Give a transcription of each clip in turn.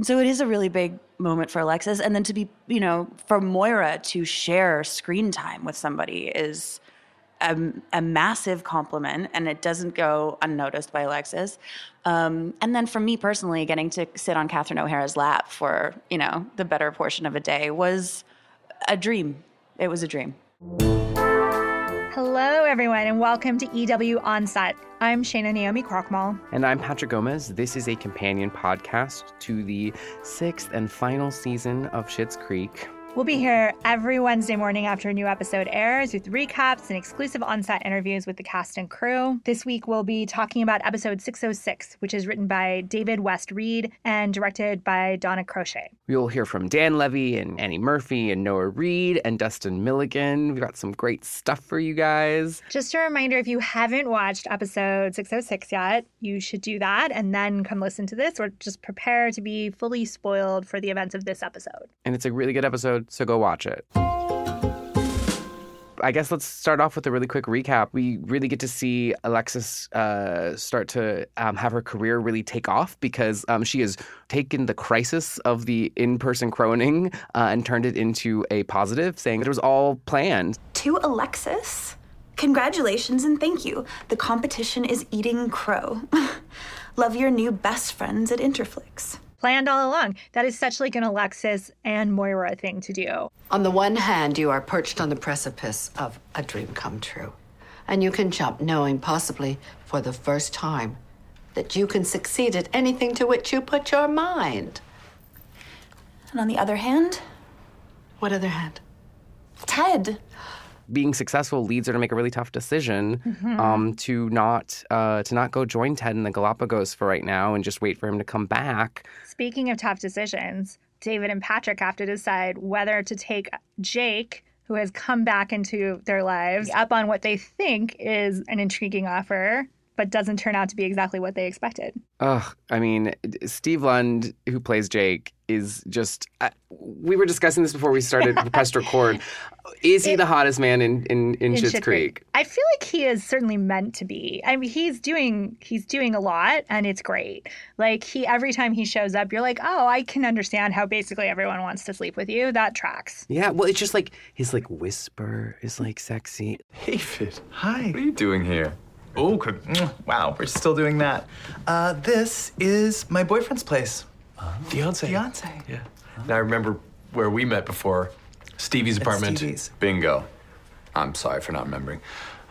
And so it is a really big moment for Alexis. And then to be, you know, for Moira to share screen time with somebody is a, a massive compliment and it doesn't go unnoticed by Alexis. Um, and then for me personally, getting to sit on Catherine O'Hara's lap for, you know, the better portion of a day was a dream. It was a dream. Hello, everyone, and welcome to EW On Set. I'm Shana Naomi Krochmal. And I'm Patrick Gomez. This is a companion podcast to the sixth and final season of Schitt's Creek. We'll be here every Wednesday morning after a new episode airs with recaps and exclusive on set interviews with the cast and crew. This week, we'll be talking about episode 606, which is written by David West Read and directed by Donna Crochet. Will hear from Dan Levy and Annie Murphy and Noah Reid and Dustin Milligan. We've got some great stuff for you guys. Just a reminder if you haven't watched episode 606 yet, you should do that and then come listen to this or just prepare to be fully spoiled for the events of this episode. And it's a really good episode so go watch it. I guess let's start off with a really quick recap. We really get to see Alexis uh, start to um, have her career really take off because um, she has taken the crisis of the in person croning uh, and turned it into a positive, saying that it was all planned. To Alexis, congratulations and thank you. The competition is eating crow. Love your new best friends at Interflix planned all along. That is such like an Alexis and Moira thing to do. On the one hand, you are perched on the precipice of a dream come true. And you can jump knowing, possibly for the first time, that you can succeed at anything to which you put your mind. And on the other hand? What other hand? Ted being successful leads her to make a really tough decision mm-hmm. um, to not uh, to not go join Ted in the Galapagos for right now and just wait for him to come back. Speaking of tough decisions, David and Patrick have to decide whether to take Jake who has come back into their lives up on what they think is an intriguing offer but doesn't turn out to be exactly what they expected. Ugh, I mean, Steve Lund, who plays Jake, is just. Uh, we were discussing this before we started the press record. Is he it, the hottest man in in, in, in Schitt's Creek? Creek? I feel like he is certainly meant to be. I mean, he's doing he's doing a lot, and it's great. Like he, every time he shows up, you're like, oh, I can understand how basically everyone wants to sleep with you. That tracks. Yeah, well, it's just like his like whisper is like sexy. David, hi. What are you doing here? Oh, wow, we're still doing that. Uh, this is my boyfriend's place. Uh, fiance. Fiance. Yeah. Now I remember where we met before. Stevie's apartment. Stevie's. Bingo. I'm sorry for not remembering.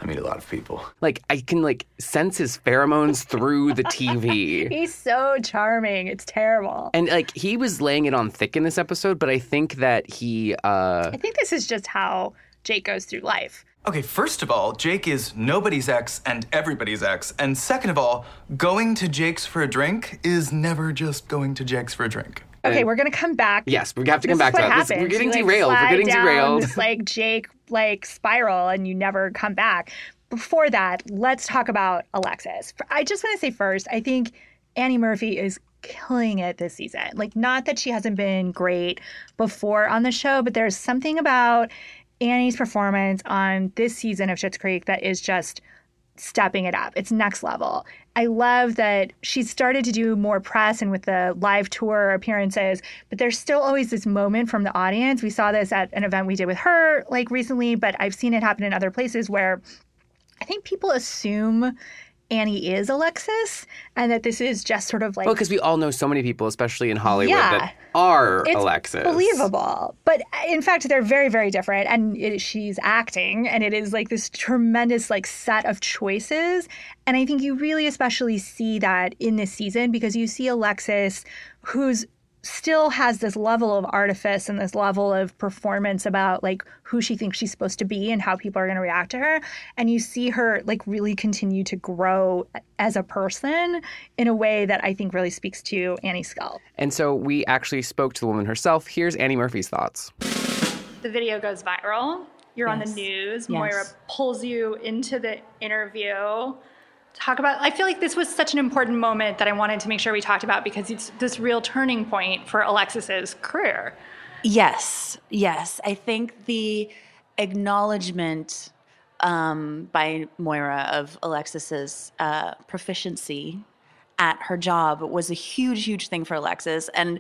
I meet a lot of people. Like I can like sense his pheromones through the TV. He's so charming. It's terrible. And like he was laying it on thick in this episode, but I think that he uh I think this is just how Jake goes through life. Okay, first of all, Jake is nobody's ex and everybody's ex. And second of all, going to Jake's for a drink is never just going to Jake's for a drink. Okay, we're gonna come back. Yes, we have to come back to that. We're getting like, derailed. We're getting derailed. This, like Jake, like spiral, and you never come back. Before that, let's talk about Alexis. I just want to say first, I think Annie Murphy is killing it this season. Like, not that she hasn't been great before on the show, but there's something about Annie's performance on this season of Schitt's Creek that is just stepping it up. It's next level. I love that she started to do more press and with the live tour appearances, but there's still always this moment from the audience. We saw this at an event we did with her like recently, but I've seen it happen in other places where I think people assume Annie is Alexis and that this is just sort of like well because we all know so many people especially in Hollywood yeah, that are it's Alexis. believable. But in fact they're very very different and it, she's acting and it is like this tremendous like set of choices. And I think you really especially see that in this season because you see Alexis who's still has this level of artifice and this level of performance about like who she thinks she's supposed to be and how people are going to react to her and you see her like really continue to grow as a person in a way that I think really speaks to Annie Skull. And so we actually spoke to the woman herself. Here's Annie Murphy's thoughts. The video goes viral. You're yes. on the news. Yes. Moira pulls you into the interview talk about i feel like this was such an important moment that i wanted to make sure we talked about because it's this real turning point for alexis's career yes yes i think the acknowledgement um, by moira of alexis's uh, proficiency at her job was a huge, huge thing for Alexis. And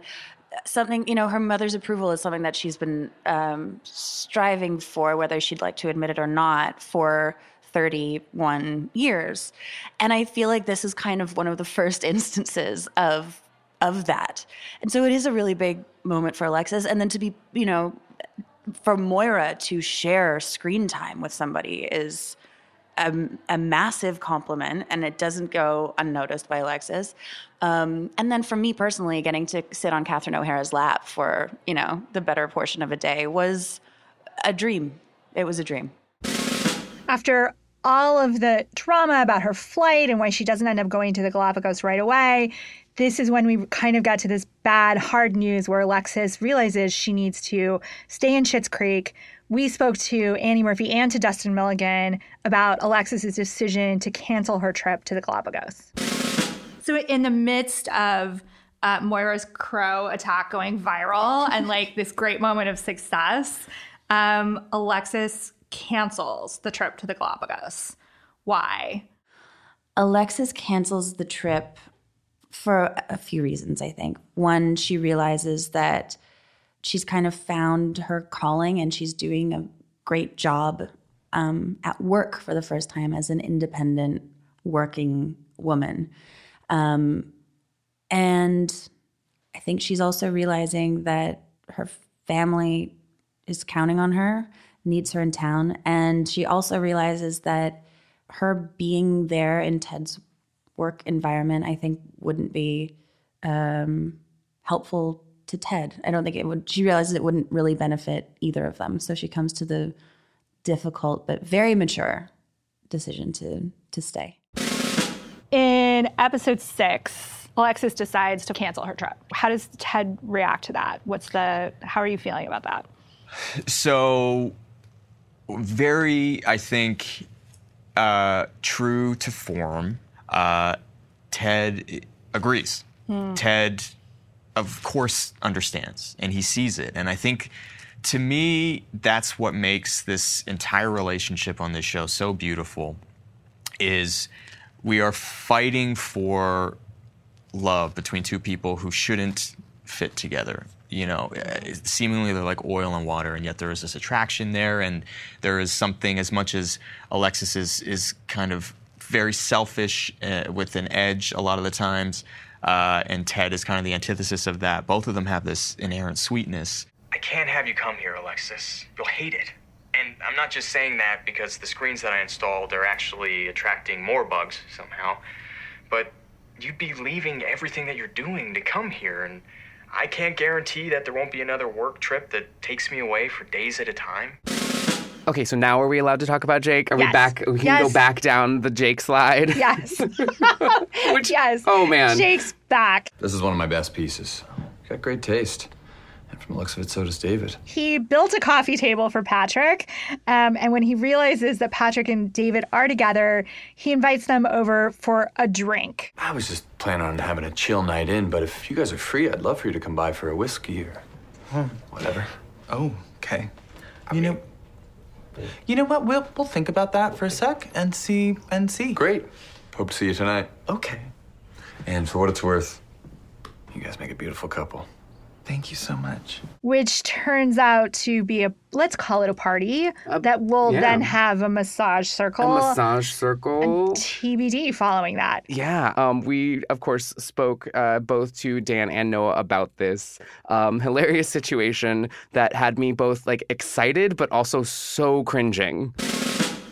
something, you know, her mother's approval is something that she's been um, striving for, whether she'd like to admit it or not, for 31 years. And I feel like this is kind of one of the first instances of of that. And so it is a really big moment for Alexis. And then to be, you know, for Moira to share screen time with somebody is a, a massive compliment, and it doesn't go unnoticed by Alexis. Um, and then for me personally, getting to sit on Catherine O'Hara's lap for you know the better portion of a day was a dream. It was a dream. After all of the drama about her flight and why she doesn't end up going to the Galapagos right away, this is when we kind of got to this bad, hard news where Alexis realizes she needs to stay in Schitt's Creek. We spoke to Annie Murphy and to Dustin Milligan about Alexis's decision to cancel her trip to the Galapagos. So, in the midst of uh, Moira's crow attack going viral and like this great moment of success, um, Alexis cancels the trip to the Galapagos. Why? Alexis cancels the trip for a few reasons, I think. One, she realizes that she's kind of found her calling and she's doing a great job um, at work for the first time as an independent working woman. Um, and I think she's also realizing that her family is counting on her, needs her in town. And she also realizes that her being there in Ted's work environment, I think, wouldn't be um, helpful to Ted. I don't think it would. She realizes it wouldn't really benefit either of them. So she comes to the difficult but very mature decision to to stay. In episode six, Alexis decides to cancel her trip. How does Ted react to that? What's the? How are you feeling about that? So, very, I think, uh, true to form. Uh, Ted agrees. Ted, of course, understands and he sees it. And I think to me, that's what makes this entire relationship on this show so beautiful is we are fighting for love between two people who shouldn't fit together. You know, uh, seemingly they're like oil and water, and yet there is this attraction there, and there is something as much as Alexis is is kind of very selfish uh, with an edge a lot of the times, uh, and Ted is kind of the antithesis of that. Both of them have this inherent sweetness. I can't have you come here, Alexis. You'll hate it. And I'm not just saying that because the screens that I installed are actually attracting more bugs somehow, but you'd be leaving everything that you're doing to come here, and I can't guarantee that there won't be another work trip that takes me away for days at a time. Okay, so now are we allowed to talk about Jake? Are we back? We can Yes. go back down the Jake slide. Yes. Which, yes. Oh man. Jake's back. This is one of my best pieces. Got great taste. And from the looks of it, so does David. He built a coffee table for Patrick. Um, and when he realizes that Patrick and David are together, he invites them over for a drink. I was just planning on having a chill night in, but if you guys are free, I'd love for you to come by for a whiskey or whatever. Oh, okay. You know, you know what? We'll we'll think about that for a sec and see and see. Great. Hope to see you tonight. Okay. And for what it's worth, you guys make a beautiful couple. Thank you so much. which turns out to be a let's call it a party that will yeah. then have a massage circle. A circle massage circle. TBD following that. Yeah, um, we of course spoke uh, both to Dan and Noah about this um, hilarious situation that had me both like excited but also so cringing.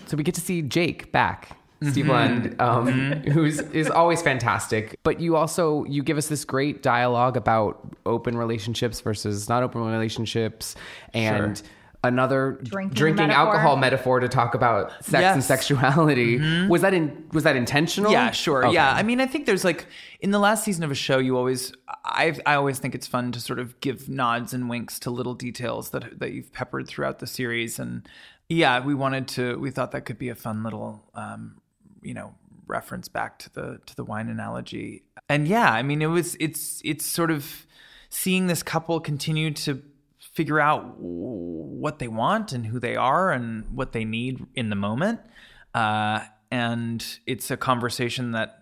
So we get to see Jake back. Steve Lund, um, who's is always fantastic. But you also you give us this great dialogue about open relationships versus not open relationships, and another Drinking metaphor. alcohol metaphor to talk about sex and Yes. sexuality. Was that in was that intentional? Yeah, sure. Okay. Yeah, I mean, I think there's like in the last season of a show, you always, I, I always think it's fun to sort of give nods and winks to little details that that you've peppered throughout the series, and yeah, we wanted to, we thought that could be a fun little, um, you know, reference back to the to the wine analogy, and yeah, I mean, it was, it's, it's sort of seeing this couple continue to figure out what they want and who they are and what they need in the moment. Uh, and it's a conversation that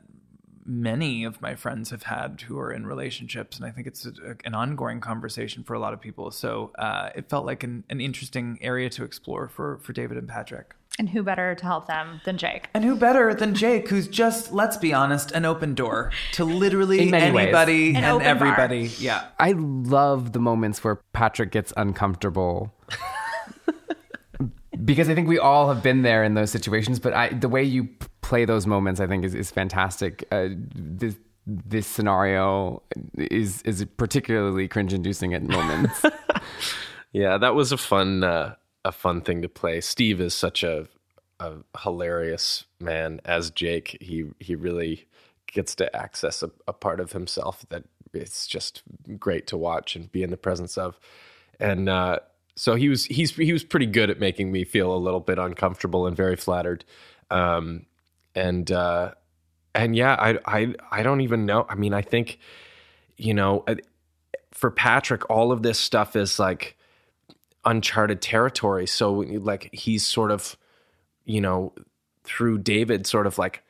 many of my friends have had who are in relationships, and I think it's a, an ongoing conversation for a lot of people. So uh, it felt like an, an interesting area to explore for for David and Patrick. And who better to help them than Jake? And who better than Jake, who's just, let's be honest, an open door to literally In many ways. anybody An and open bar. everybody. Yeah. I love the moments where Patrick gets uncomfortable. because I think we all have been there in those situations, but I, the way you play those moments, I think, is, is fantastic. Uh, this, this scenario is is particularly cringe-inducing at moments. Yeah, that was a fun uh, a fun thing to play. Steve is such a a hilarious man as Jake. He he really gets to access a, a part of himself that it's just great to watch and be in the presence of. And uh, so he was he's he was pretty good at making me feel a little bit uncomfortable and very flattered. Um, and uh, and yeah, I I I don't even know. I mean, I think you know for Patrick, all of this stuff is like uncharted territory. So like he's sort of, you know, through David sort of like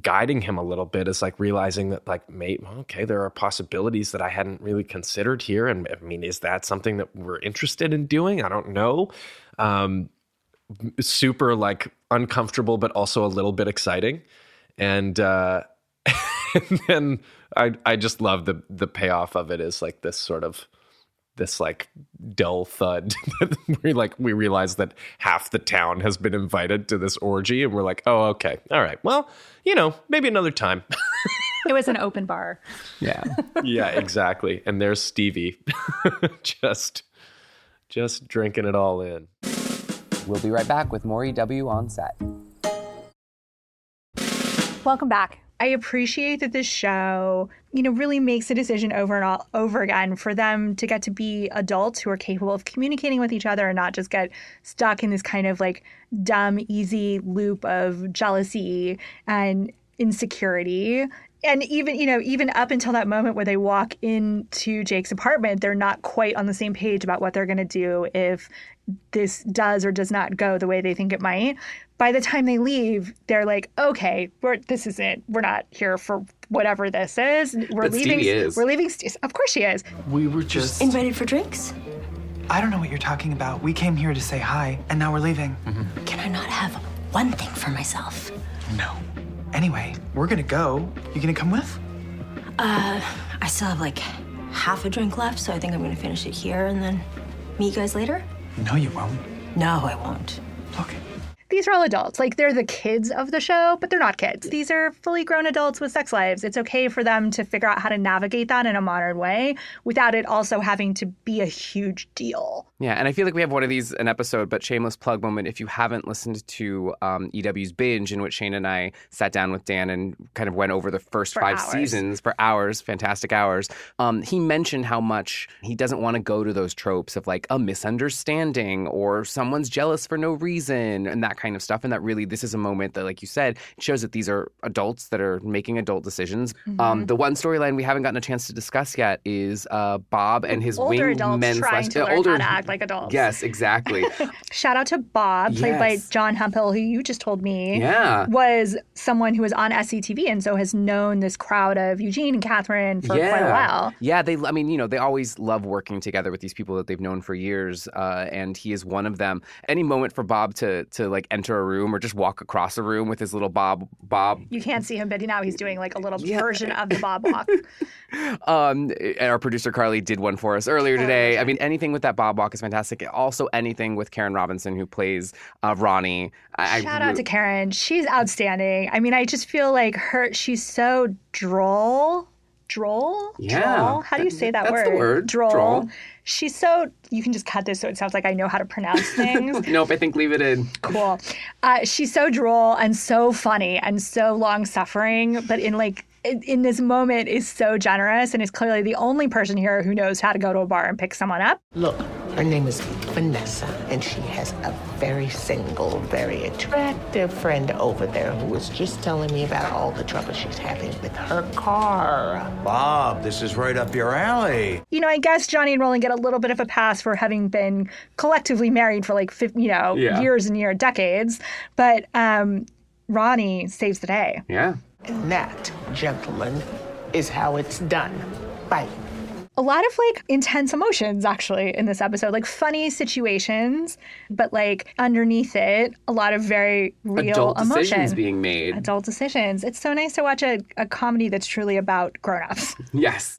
guiding him a little bit is like realizing that like mate okay there are possibilities that i hadn't really considered here. And i mean is that something that we're interested in doing? I don't know. Um super like uncomfortable but also a little bit exciting. And uh and then i i just love the the payoff of it is like this sort of this like dull thud we like we realize that half the town has been invited to this orgy and we're like oh okay all right well you know maybe another time It was an open bar. Yeah. yeah exactly and there's stevie just just drinking it all in we'll be right back with more ew on set Welcome back. I appreciate that this show, you know, really makes a decision over and all, over again for them to get to be adults who are capable of communicating with each other and not just get stuck in this kind of like dumb, easy loop of jealousy and insecurity. And even, you know, even up until that moment where they walk into Jake's apartment, they're not quite on the same page about what they're going to do if this does or does not go the way they think it might. By the time they leave, they're like, okay, we're this is it. We're not here for whatever this is. We're But leaving. Stevie is. We're leaving. St- Of course she is. We were just Invited for drinks? I don't know what you're talking about. We came here to say hi, and now we're leaving. Can I not have one thing for myself? No. Anyway, we're gonna go. You gonna come with? Uh, I still have like half a drink left, so I think I'm gonna finish it here and then meet you guys later. No, you won't. No, I won't. These are all adults. Like they're the kids of the show, but they're not kids. These are fully grown adults with sex lives. It's okay for them to figure out how to navigate that in a modern way without it also having to be a huge deal. Yeah, and I feel like we have one of these an episode, but shameless plug moment. If you haven't listened to um, EW's binge, in which Shane and I sat down with Dan and kind of went over the first For five hours. seasons for hours, fantastic hours. Um, he mentioned how much he doesn't want to go to those tropes of like a misunderstanding or someone's jealous for no reason and that kind of stuff. And that really, this is a moment that, like you said, shows that these are adults that are making adult decisions. Um, Mhm. the one storyline we haven't gotten a chance to discuss yet is uh, Bob and his older wing adults men slash- uh, older act like adults. Yes, exactly. Shout out to Bob, played by John Hemphill, who you just told me Yeah. was someone who was on SCTV and so has known this crowd of Eugene and Catherine for quite a while. Yeah, they. I mean, you know, they always love working together with these people that they've known for years, uh, and he is one of them. Any moment for Bob to to like enter a room or just walk across a room with his little Bob Bob You can't see him, but now he's doing like a little version of the Bob walk. Um, and our producer Carly did one for us earlier today. I mean, anything with that Bob Walk is fantastic. Also, anything with Karen Robinson who plays uh, Ronnie. I, Shout I, out to Karen. She's outstanding. I mean, I just feel like her, she's so droll. Droll? Yeah. Droll? How do you say that That's word? the word, Droll. droll. She's so, you can just cut this so it sounds like I know how to pronounce things. nope, I think leave it in. cool. Uh, she's so droll and so funny and so long suffering, but in like, in, in this moment is so generous and is clearly the only person here who knows how to go to a bar and pick someone up. Look, her name is Vanessa, and she has a very single, very attractive friend over there who was just telling me about all the trouble she's having with her car. Bob, this is right up your alley. you know, I guess Johnny and Roland get a little bit of a pass for having been collectively married for like, fif- you know, Yeah. years and years, decades. But um, Ronnie saves the day. Yeah. And that, gentlemen, is how it's done. Bye. A lot of like intense emotions actually in this episode, like funny situations, but like underneath it, a lot of very real Adult emotion. decisions being made. Adult decisions. It's so nice to watch a, a comedy that's truly about grown-ups. Yes.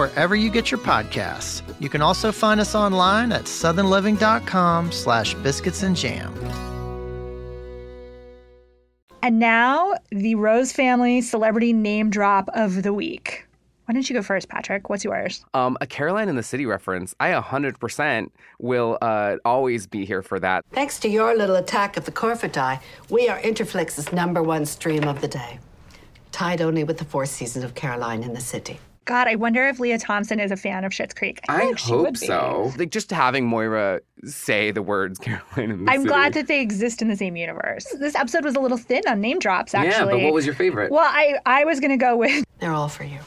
wherever you get your podcasts. You can also find us online at southernliving.com slash biscuits and jam. And now the Rose family celebrity name drop of the week. Why don't you go first, Patrick? What's yours? Um, a Caroline in the City reference. I 100% will uh, always be here for that. Thanks to your little attack of the Corvidae, we are Interflix's number one stream of the day, tied only with the fourth season of Caroline in the City. God, I wonder if Lea Thompson is a fan of Schitt's Creek. I, I think she would hope be. so. Like just having Moira say the words Caroline in the I'm City. glad that they exist in the same universe. This episode was a little thin on name drops, actually. Yeah, but what was your favorite? Well, I, I was going to go with They're all for you.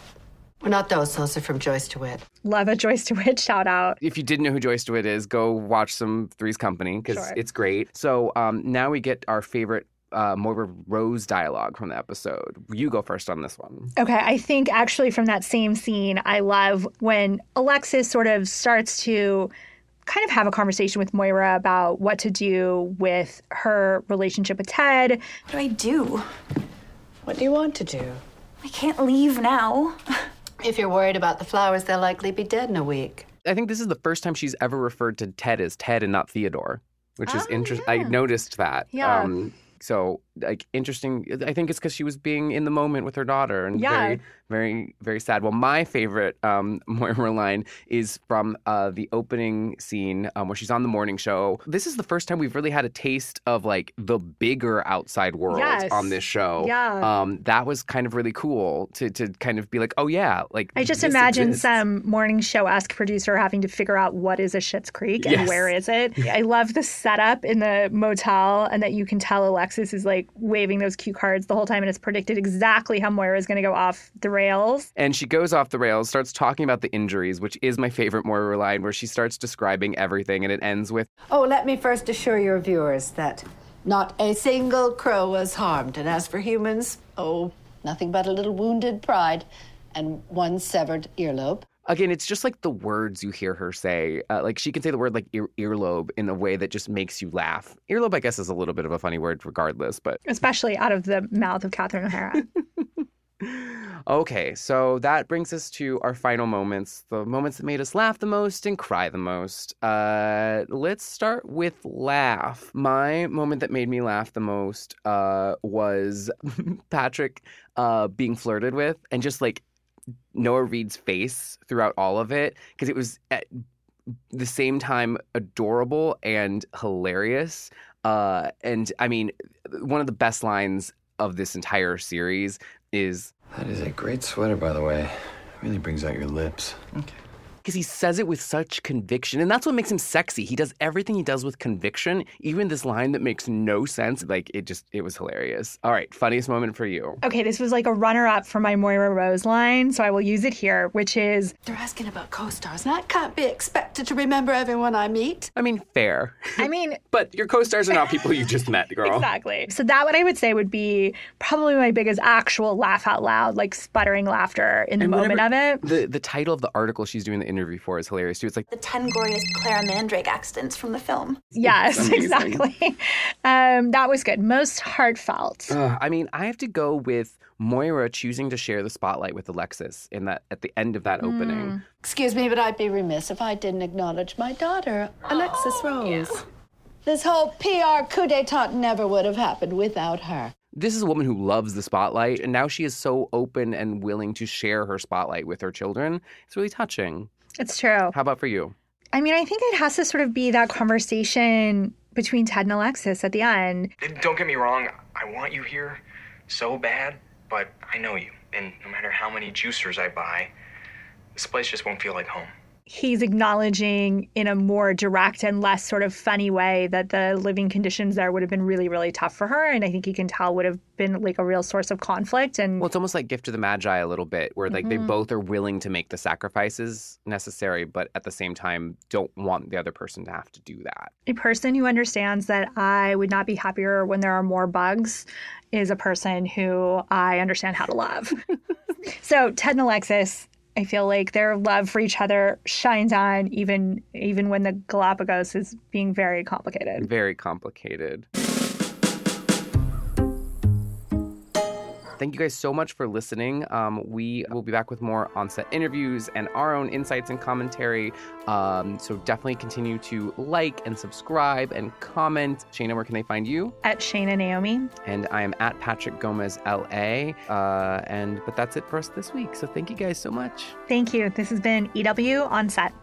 Well, not those. Those are from Joyce DeWitt. Love a Joyce DeWitt shout out. If you didn't know who Joyce DeWitt is, go watch some Three's Company because Sure. it's great. So um, now we get our favorite uh, Moira Rose dialogue from the episode. You go first on this one. Okay, I think actually from that same scene, I love when Alexis sort of starts to kind of have a conversation with Moira about what to do with her relationship with Ted. What do I do? What do you want to do? I can't leave now. If you're worried about the flowers, they'll likely be dead in a week. I think this is the first time she's ever referred to Ted as Ted and not Theodore, which is Oh, interesting. I noticed that. Yeah. Um, so, like, interesting. I think it's because she was being in the moment with her daughter and Yeah. very, very, very sad. Well, my favorite um, Moira line is from uh, the opening scene um, where she's on the morning show. This is the first time we've really had a taste of like the bigger outside world Yes. on this show. Yeah. Um, that was kind of really cool to to kind of be like, oh yeah, like I just imagine exists. some morning show esque producer having to figure out what is a Schitt's Creek and Yes. where is it. I love the setup in the motel and that you can tell Alexis is like waving those cue cards the whole time and it's predicted exactly how Moira is going to go off the rails. And she goes off the rails, starts talking about the injuries, which is my favorite Moira line, where she starts describing everything, and it ends with, Oh, let me first assure your viewers that not a single crow was harmed. And as for humans, oh, nothing but a little wounded pride and one severed earlobe. Again, it's just like the words you hear her say. Uh, like she can say the word like ear- earlobe in a way that just makes you laugh. Earlobe, I guess, is a little bit of a funny word, regardless. But Especially out of the mouth of Catherine O'Hara. okay, so that brings us to our final moments, the moments that made us laugh the most and cry the most. Uh, let's start with laugh. My moment that made me laugh the most uh, was Patrick uh, being flirted with and just like Noah Reid's face throughout all of it because it was at the same time adorable and hilarious. Uh, and I mean, one of the best lines of this entire series is That is a great sweater, by the way. It really brings out your lips. Because he says it with such conviction, and that's what makes him sexy. He does everything he does with conviction, even this line that makes no sense. Like it just, it was hilarious. All right, funniest moment for you. Okay, this was like a runner up for my Moira Rose line, so I will use it here, which is They're asking about co stars, and I can't be expected to remember everyone I meet. I mean, fair, I mean, but your co-stars are not people you just met, girl. Exactly. So that what I would say would be probably my biggest actual laugh out loud, like sputtering laughter in the And moment of it. The the title of the article she's doing the interview for is hilarious too. It's like The 10 glorious Clara Mandrake accidents from the film. Yes, exactly. Um, that was good. Most heartfelt. Ugh, I mean, I have to go with Moira choosing to share the spotlight with Alexis in that at the end of that Hmm. opening. Excuse me, but I'd be remiss if I didn't acknowledge my daughter, Alexis Rose. This whole PR coup d'etat never would have happened without her. This is a woman who loves the spotlight, and now she is so open and willing to share her spotlight with her children. It's really touching. It's true. How about for you? I mean, I think it has to sort of be that conversation between Ted and Alexis at the end. Don't get me wrong, I want you here so bad, but I know you. And no matter how many juicers I buy, this place just won't feel like home. He's acknowledging in a more direct and less sort of funny way that the living conditions there would have been really, really tough for her. And I think he can tell would have been like a real source of conflict. And Well, it's almost like Gift of the Magi a little bit, where like they Mhm. both are willing to make the sacrifices necessary, but at the same time don't want the other person to have to do that. a person who understands that I would not be happier when there are more bugs is a person who I understand how to love. so Ted and Alexis, I feel like their love for each other shines on even even when the Galapagos is being very complicated. Very complicated. Thank you guys so much for listening. Um, we will be back with more on set interviews and our own insights and commentary. Um, so definitely continue to like and subscribe and comment. Shana, where can they find you? At Shana Naomi. And I am at Patrick Gomez LA. Uh, and but that's it for us this week. So thank you guys so much. Thank you. This has been EW on set.